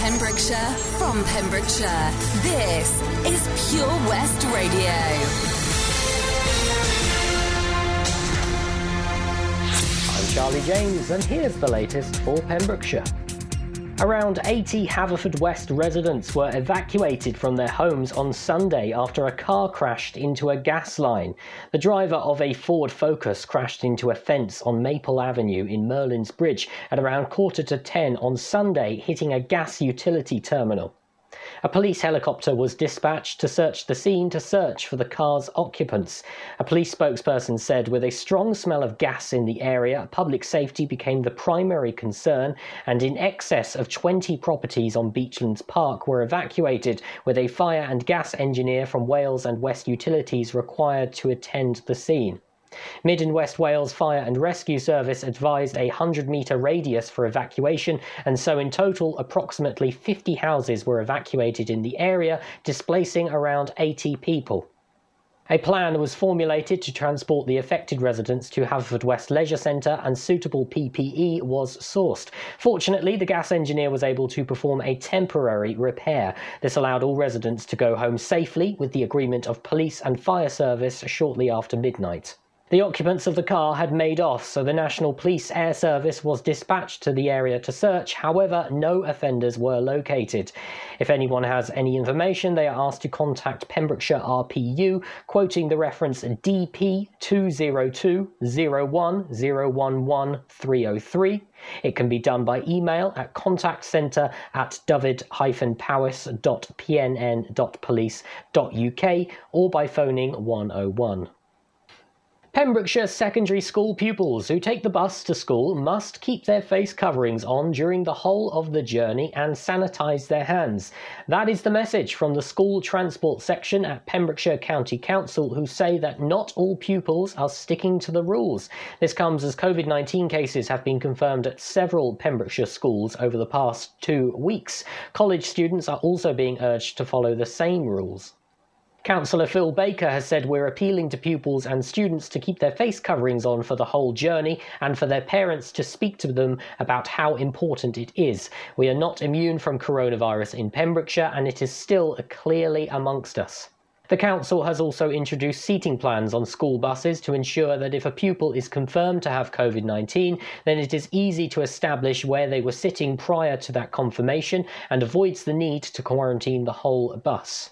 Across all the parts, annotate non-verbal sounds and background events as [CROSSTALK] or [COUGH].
Pembrokeshire, from Pembrokeshire, this is Pure West Radio. I'm Charlie James, and here's the latest for Pembrokeshire. Around 80 Haverfordwest residents were evacuated from their homes on Sunday after a car crashed into a gas line. The driver of a Ford Focus crashed into a fence on Maple Avenue in Merlin's Bridge at around quarter to 10 on Sunday, hitting a gas utility terminal. A police helicopter was dispatched to search the scene to search for the car's occupants. A police spokesperson said with a strong smell of gas in the area, public safety became the primary concern, and in excess of 20 properties on Beachlands Park were evacuated, with a fire and gas engineer from Wales and West Utilities required to attend the scene. Mid and West Wales Fire and Rescue Service advised a 100 metre radius for evacuation, and so in total, approximately 50 houses were evacuated in the area, displacing around 80 people. A plan was formulated to transport the affected residents to Haverfordwest Leisure Centre and suitable PPE was sourced. Fortunately, the gas engineer was able to perform a temporary repair. This allowed all residents to go home safely with the agreement of police and fire service shortly after midnight. The occupants of the car had made off, so the National Police Air Service was dispatched to the area to search. However, no offenders were located. If anyone has any information, they are asked to contact Pembrokeshire RPU, quoting the reference DP 20201011303. It can be done by email at contactcentre at dyfed-powys.pnn.police.uk or by phoning 101. Pembrokeshire secondary school pupils who take the bus to school must keep their face coverings on during the whole of the journey and sanitise their hands. That is the message from the school transport section at Pembrokeshire County Council, who say that not all pupils are sticking to the rules. This comes as COVID 19 cases have been confirmed at several Pembrokeshire schools over the past two weeks. College students are also being urged to follow the same rules. Councillor Phil Baker has said we're appealing to pupils and students to keep their face coverings on for the whole journey and for their parents to speak to them about how important it is. We are not immune from coronavirus in Pembrokeshire and it is still clearly amongst us. The council has also introduced seating plans on school buses to ensure that if a pupil is confirmed to have COVID 19, then it is easy to establish where they were sitting prior to that confirmation and avoids the need to quarantine the whole bus.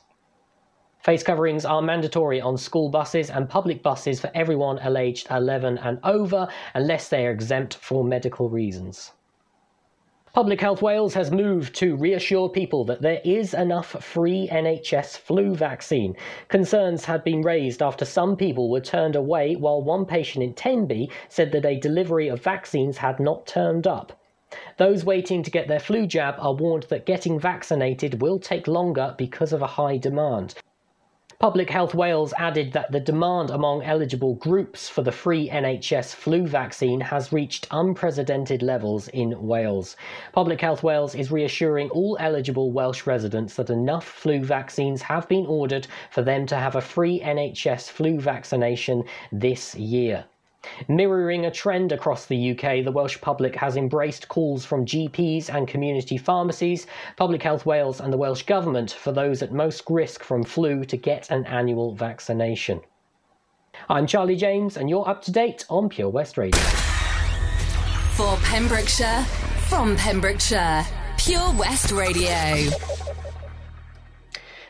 Face coverings are mandatory on school buses and public buses for everyone aged 11 and over, unless they are exempt for medical reasons. Public Health Wales has moved to reassure people that there is enough free NHS flu vaccine. Concerns had been raised after some people were turned away, while one patient in Tenby said that a delivery of vaccines had not turned up. Those waiting to get their flu jab are warned that getting vaccinated will take longer because of a high demand. Public Health Wales added that the demand among eligible groups for the free NHS flu vaccine has reached unprecedented levels in Wales. Public Health Wales is reassuring all eligible Welsh residents that enough flu vaccines have been ordered for them to have a free NHS flu vaccination this year. Mirroring a trend across the UK, the Welsh public has embraced calls from GPs and community pharmacies, Public Health Wales, and the Welsh Government for those at most risk from flu to get an annual vaccination. I'm Charlie James, and you're up to date on Pure West Radio. For Pembrokeshire, from Pembrokeshire, Pure West Radio.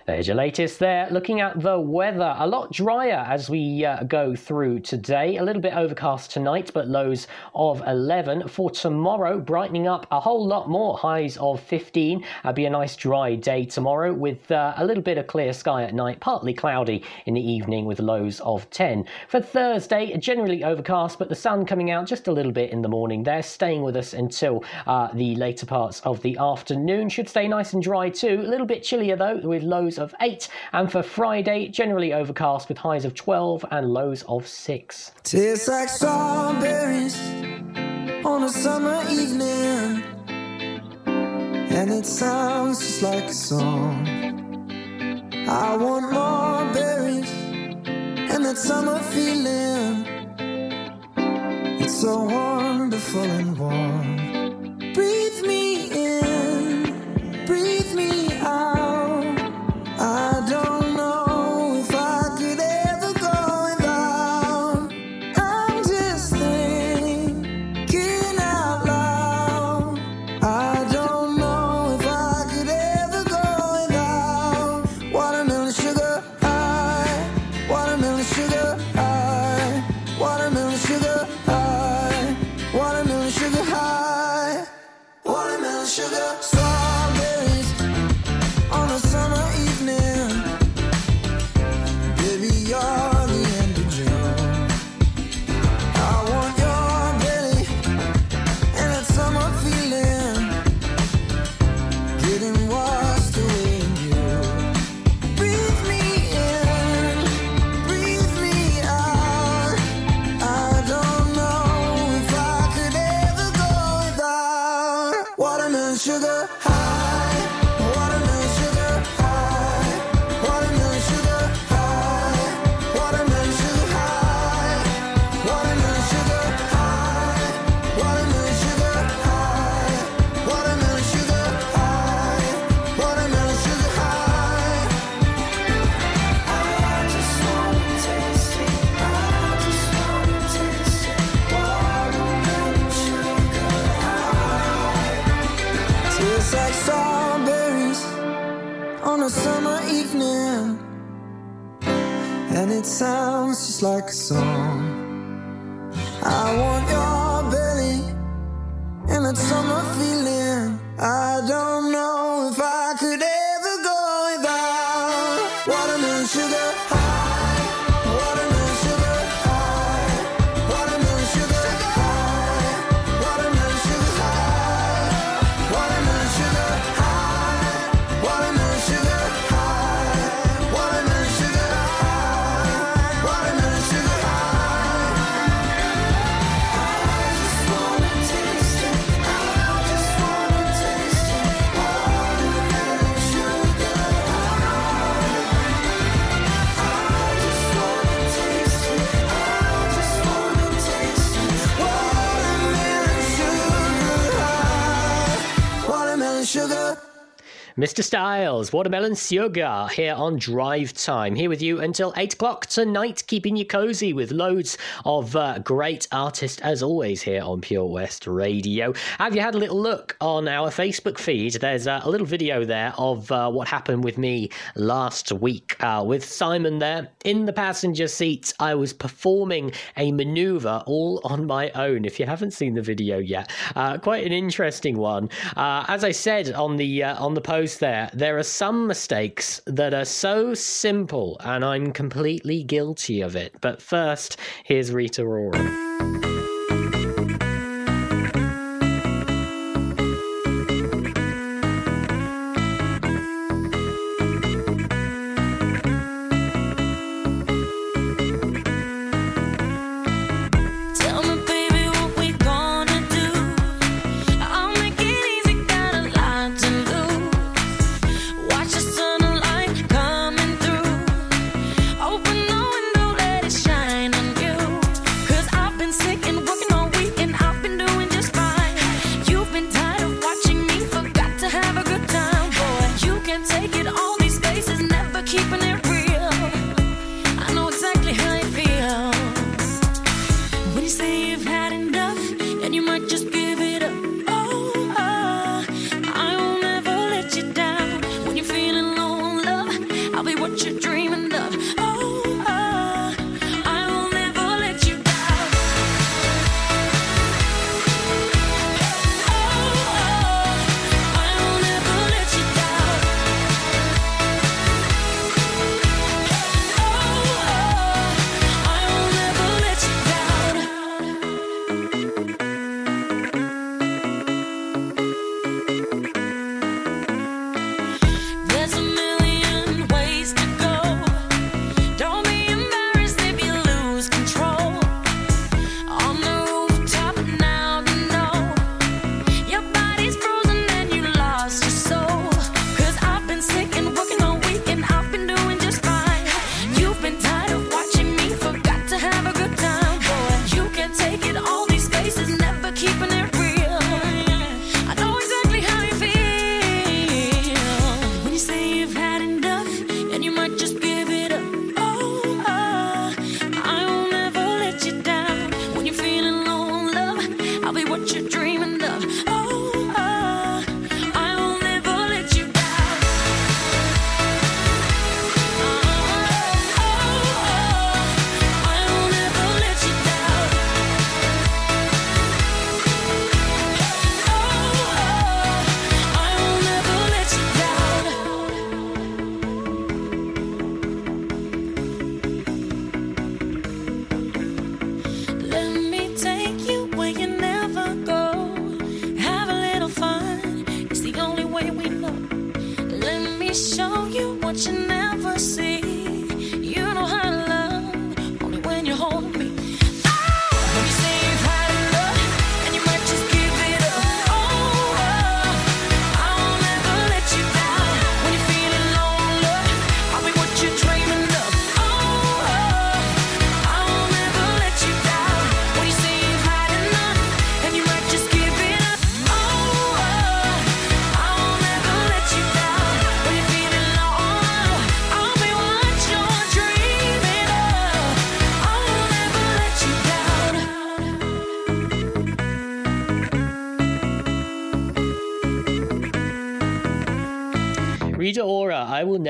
There's your latest there. Looking at the weather, a lot drier as we uh, go through today. A little bit overcast tonight, but lows of 11. For tomorrow, brightening up a whole lot more, highs of 15. It'll be a nice dry day tomorrow with uh, a little bit of clear sky at night, partly cloudy in the evening with lows of 10. For Thursday, generally overcast, but the sun coming out just a little bit in the morning. They're staying with us until uh, the later parts of the afternoon. Should stay nice and dry too. A little bit chillier though, with lows of 8. And for Friday, generally overcast with highs of 12 and lows of 6. Tastes like strawberries on a summer evening, and it sounds just like a song. I want more berries and that summer feeling. It's so wonderful and warm. Sugar. Mr. Styles, Watermelon Sugar, here on Drive Time. Here with you until 8 o'clock tonight, keeping you cozy with loads of uh, great artists, as always, here on Pure West Radio. Have you had a little look on our Facebook feed? There's uh, a little video there of uh, what happened with me last week. Uh, with Simon there in the passenger seat, I was performing a maneuver all on my own. If you haven't seen the video yet, uh, quite an interesting one. Uh, as I said on the on the post there, there are some mistakes that are so simple, and I'm completely guilty of it. But first, here's Rita Ora.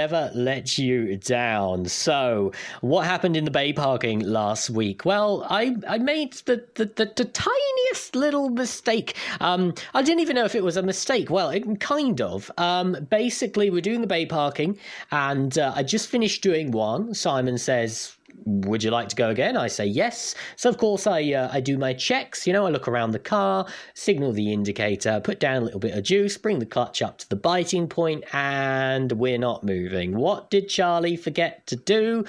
Never let you down. So, what happened in the Bay parking last week? Well, I, I made the, the, the, the tiniest little mistake. Um, I didn't even know if it was a mistake. Well, it, kind of. Um, basically, we're doing the Bay parking, and uh, I just finished doing one. Simon says, would you like to go again? I say yes. So of course I uh, I do my checks. You know, I look around the car, signal the indicator, put down a little bit of juice, bring the clutch up to the biting point, and we're not moving. What did Charlie forget to do?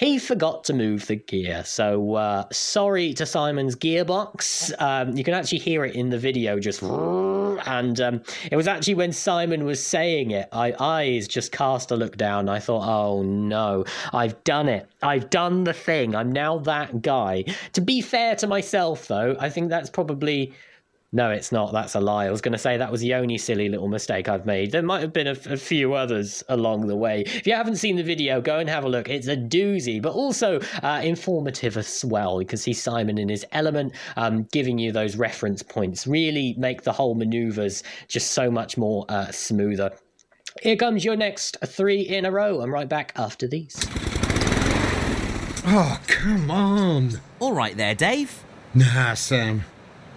He forgot to move the gear. So uh, sorry to Simon's gearbox. Um, you can actually hear it in the video, just [LAUGHS] and um, it was actually when Simon was saying it, I eyes just cast a look down. I thought, oh no, I've done it. I've done the thing. I'm now that guy. To be fair to myself, though, I think that's probably. No, it's not. That's a lie. I was going to say that was the only silly little mistake I've made. There might have been a, a, few others along the way. If you haven't seen the video, go and have a look. It's a doozy, but also uh, informative as well. You can see Simon in his element, um, giving you those reference points. Really make the whole maneuvers just so much more uh, smoother. Here comes your next three in a row. I'm right back after these. Oh, come on. All right there, Dave. Nah, Sam.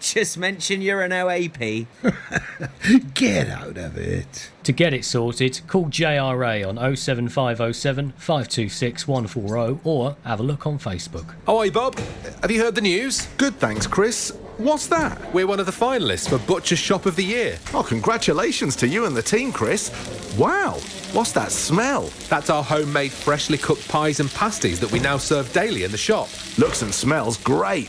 Just mention you're an OAP. [LAUGHS] Get out of it. To get it sorted, call JRA on 07507 526 140 or have a look on Facebook. Oh, hi, Bob. Have you heard the news? Good, thanks, Chris. What's that? We're one of the finalists for Butcher Shop of the Year. Oh, congratulations to you and the team, Chris. Wow, what's that smell? That's our homemade, freshly cooked pies and pasties that we now serve daily in the shop. Looks and smells great.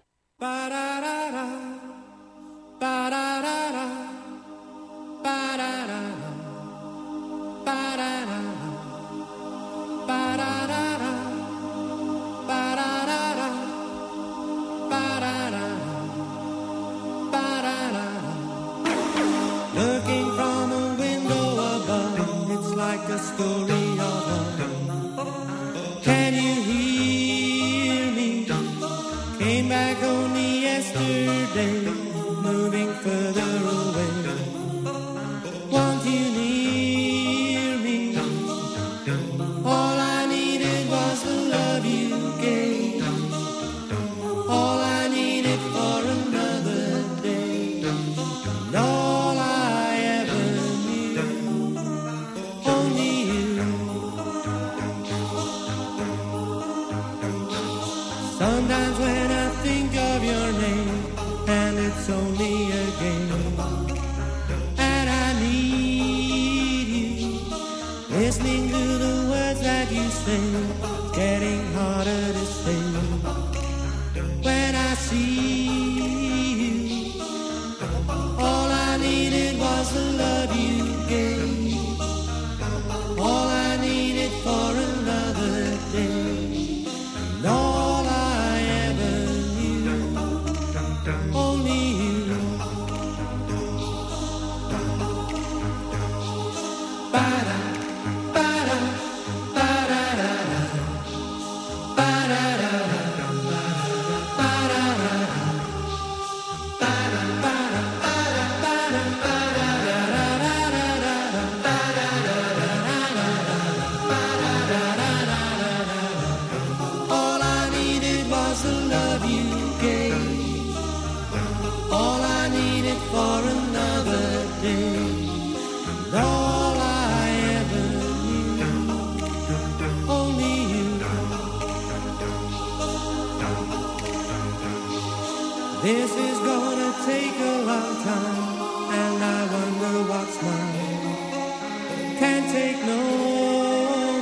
This is gonna take a long time, and I wonder what's mine. Can't take no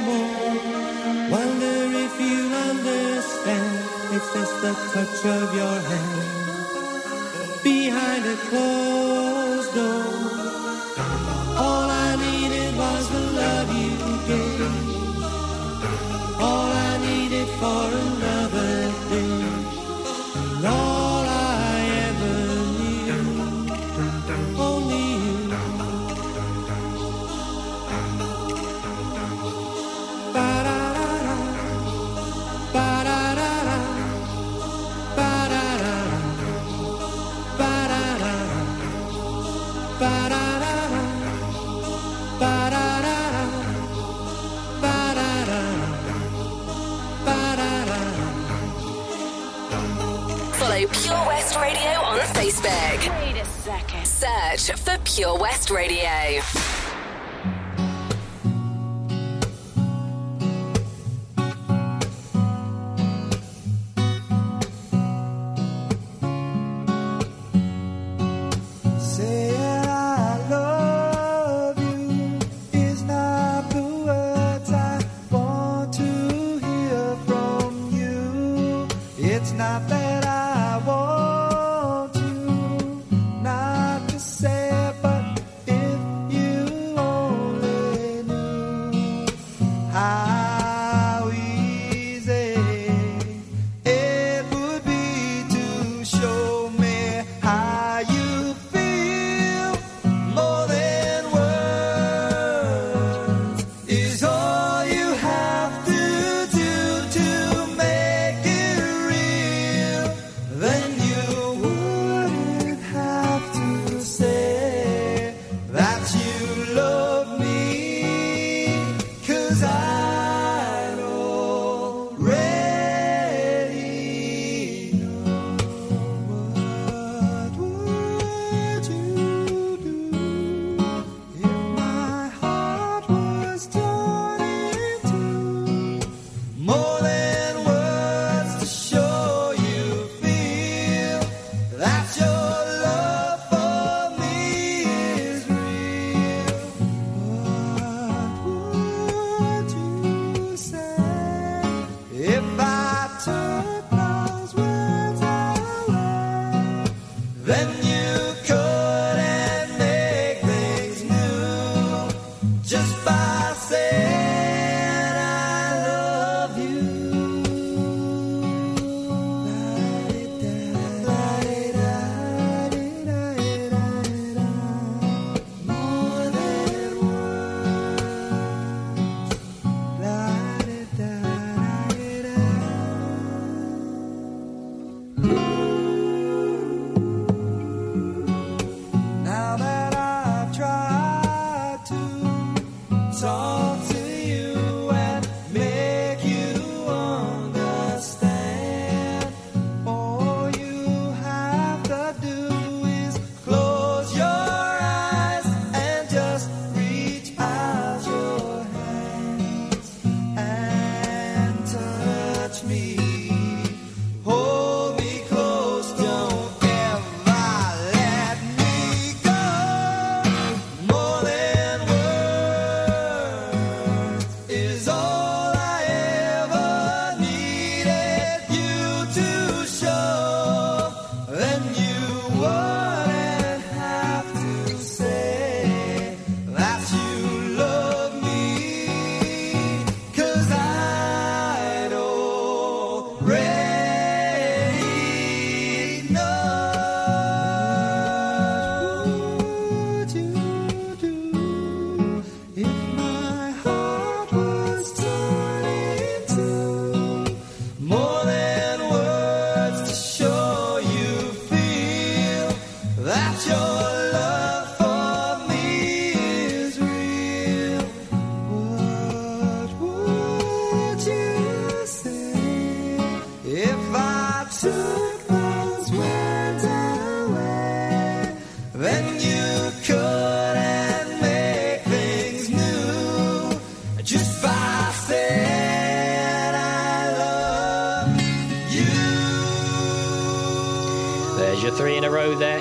more. Wonder if you understand. It's just the touch of your hand behind a closed door. All I needed was the love you gave. All I needed for a Pure West Radio.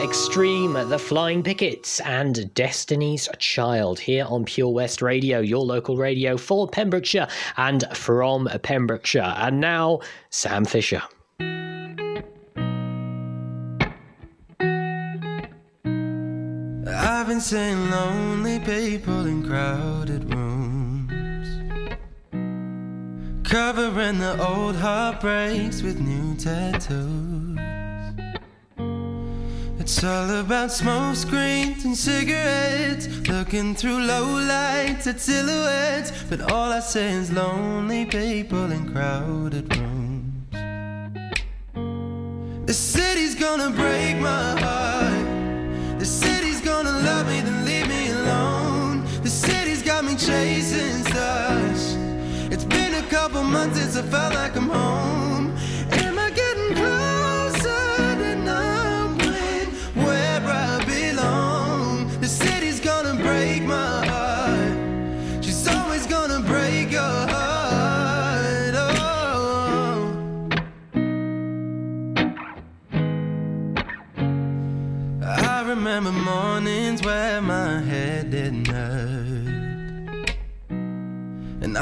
Extreme, The Flying Pickets, and Destiny's Child here on Pure West Radio, your local radio for Pembrokeshire and from Pembrokeshire. And now, Sam Fischer. I've been seeing lonely people in crowded rooms, covering the old heartbreaks with new tattoos. It's all about smoke screens and cigarettes, looking through low lights at silhouettes. But all I see is lonely people in crowded rooms. The city's gonna break my heart. The city's gonna love me, then leave me alone. The city's got me chasing stars. It's been a couple months since I felt like I'm home.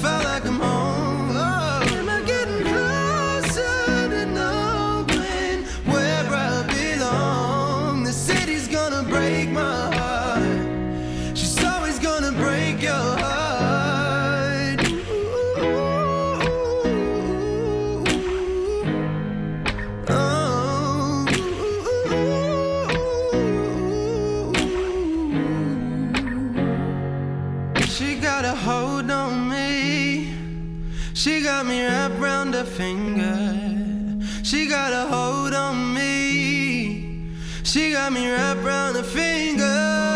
Felt like I'm home. She got me wrapped round her finger. She got a hold on me. She got me wrapped round her finger.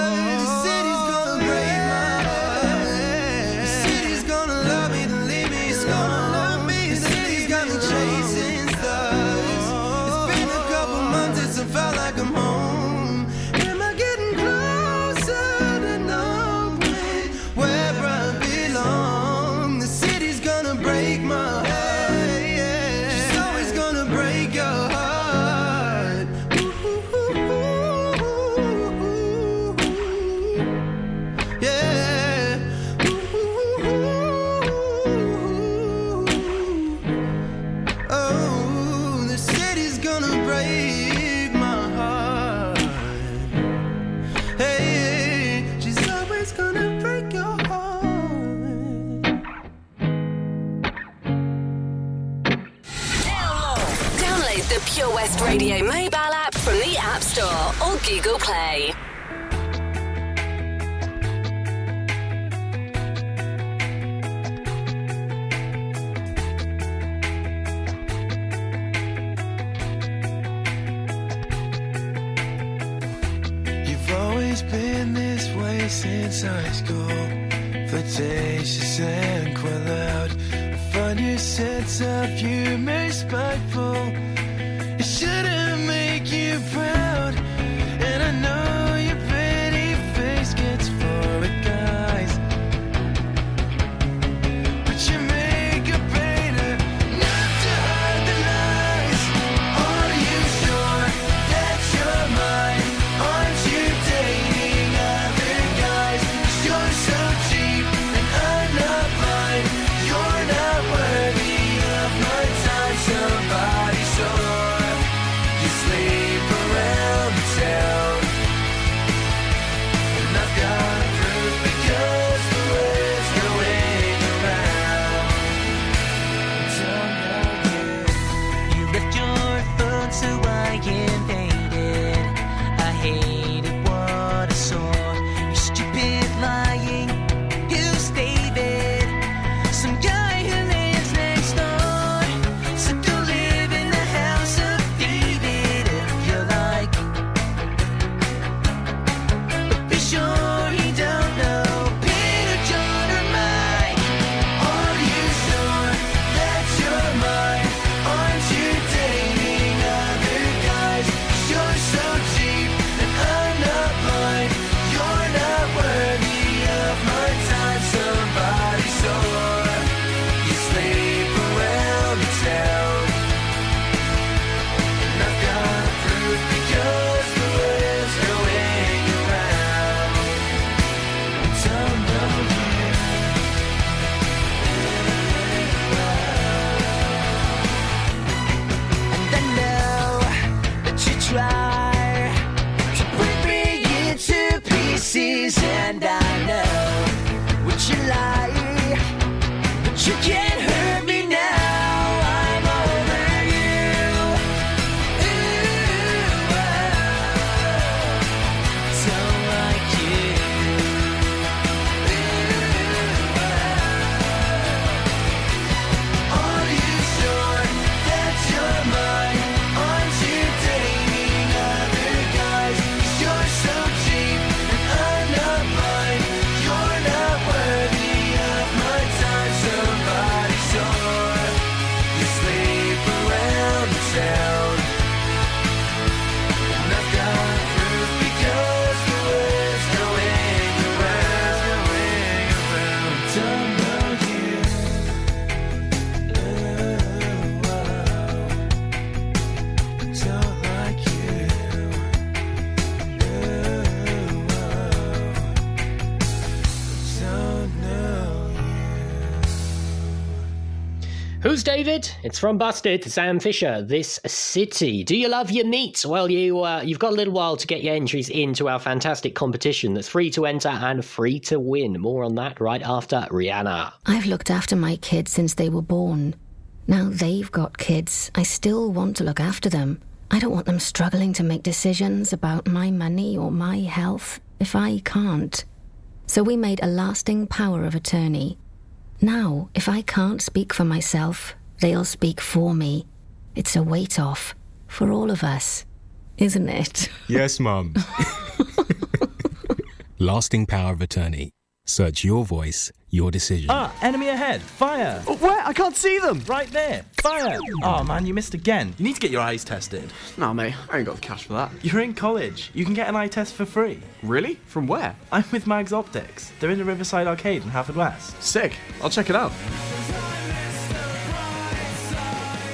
Google Play. You've always been this way since high school. Flirtatious It's from Busted. Sam Fischer. This city. Do you love your meat? Well, you uh, you've got a little while to get your entries into our fantastic competition. That's free to enter and free to win. More on that right after Rihanna. I've looked after my kids since they were born. Now they've got kids. I still want to look after them. I don't want them struggling to make decisions about my money or my health if I can't. So we made a lasting power of attorney. Now, if I can't speak for myself, they'll speak for me. It's a weight off for all of us, isn't it? Yes, Mum. [LAUGHS] [LAUGHS] Lasting power of attorney. Search your voice, your decision. Ah, enemy ahead. Fire. Oh, where? I can't see them. Right there. Fire. Oh man, you missed again. You need to get your eyes tested. Nah, mate, I ain't got the cash for that. You're in college. You can get an eye test for free. Really? From where? I'm with Mags Optics. They're in the Riverside Arcade in Haverfordwest. Sick. I'll check it out.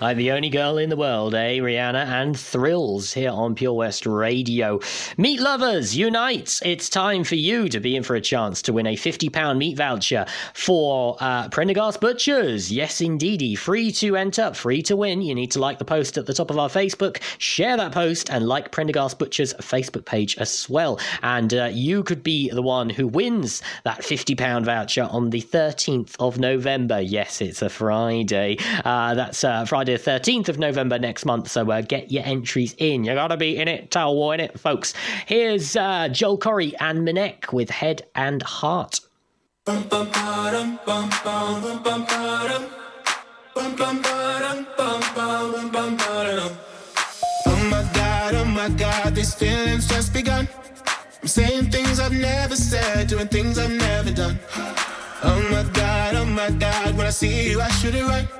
Like the only girl in the world, eh? Rihanna and Thrills here on Pure West Radio. Meat lovers, unite! It's time for you to be in for a chance to win a £50 meat voucher for uh, Prendergast Butchers. Yes, indeedy. Free to enter, free to win. You need to like the post at the top of our Facebook, share that post, and like Prendergast Butchers Facebook page as well. And uh, you could be the one who wins that £50 voucher on the 13th of November. Yes, it's a Friday. Uh, that's uh, Friday the 13th of November next month. So uh, get your entries in. You gotta be in it, towel war in it, folks. Here's uh, Joel Corry and MNEK with Head and Heart. Oh my god, oh my god, these feelings just begun. I'm saying things I've never said, doing things I've never done. Oh my god, oh my god, when I see you, I shoot it right.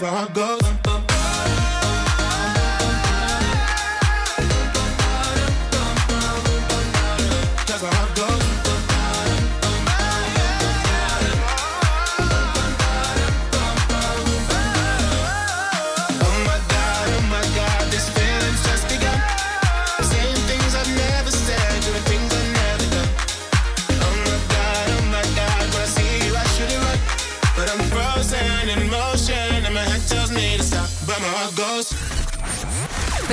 Can't. Cause my goes.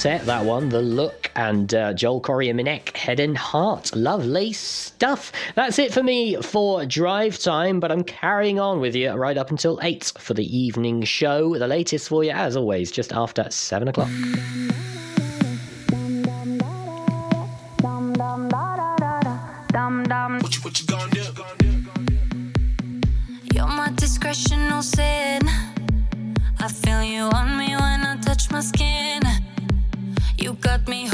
set, that one. The Look and uh, Joel Corry and MNEK, Head and Heart. Lovely stuff. That's it for me for drive time, but I'm carrying on with you right up until 8 for the evening show. The latest for you, as always, just after 7 o'clock. you're my sin. I feel you on me when I touch my skin me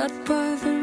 Sat by the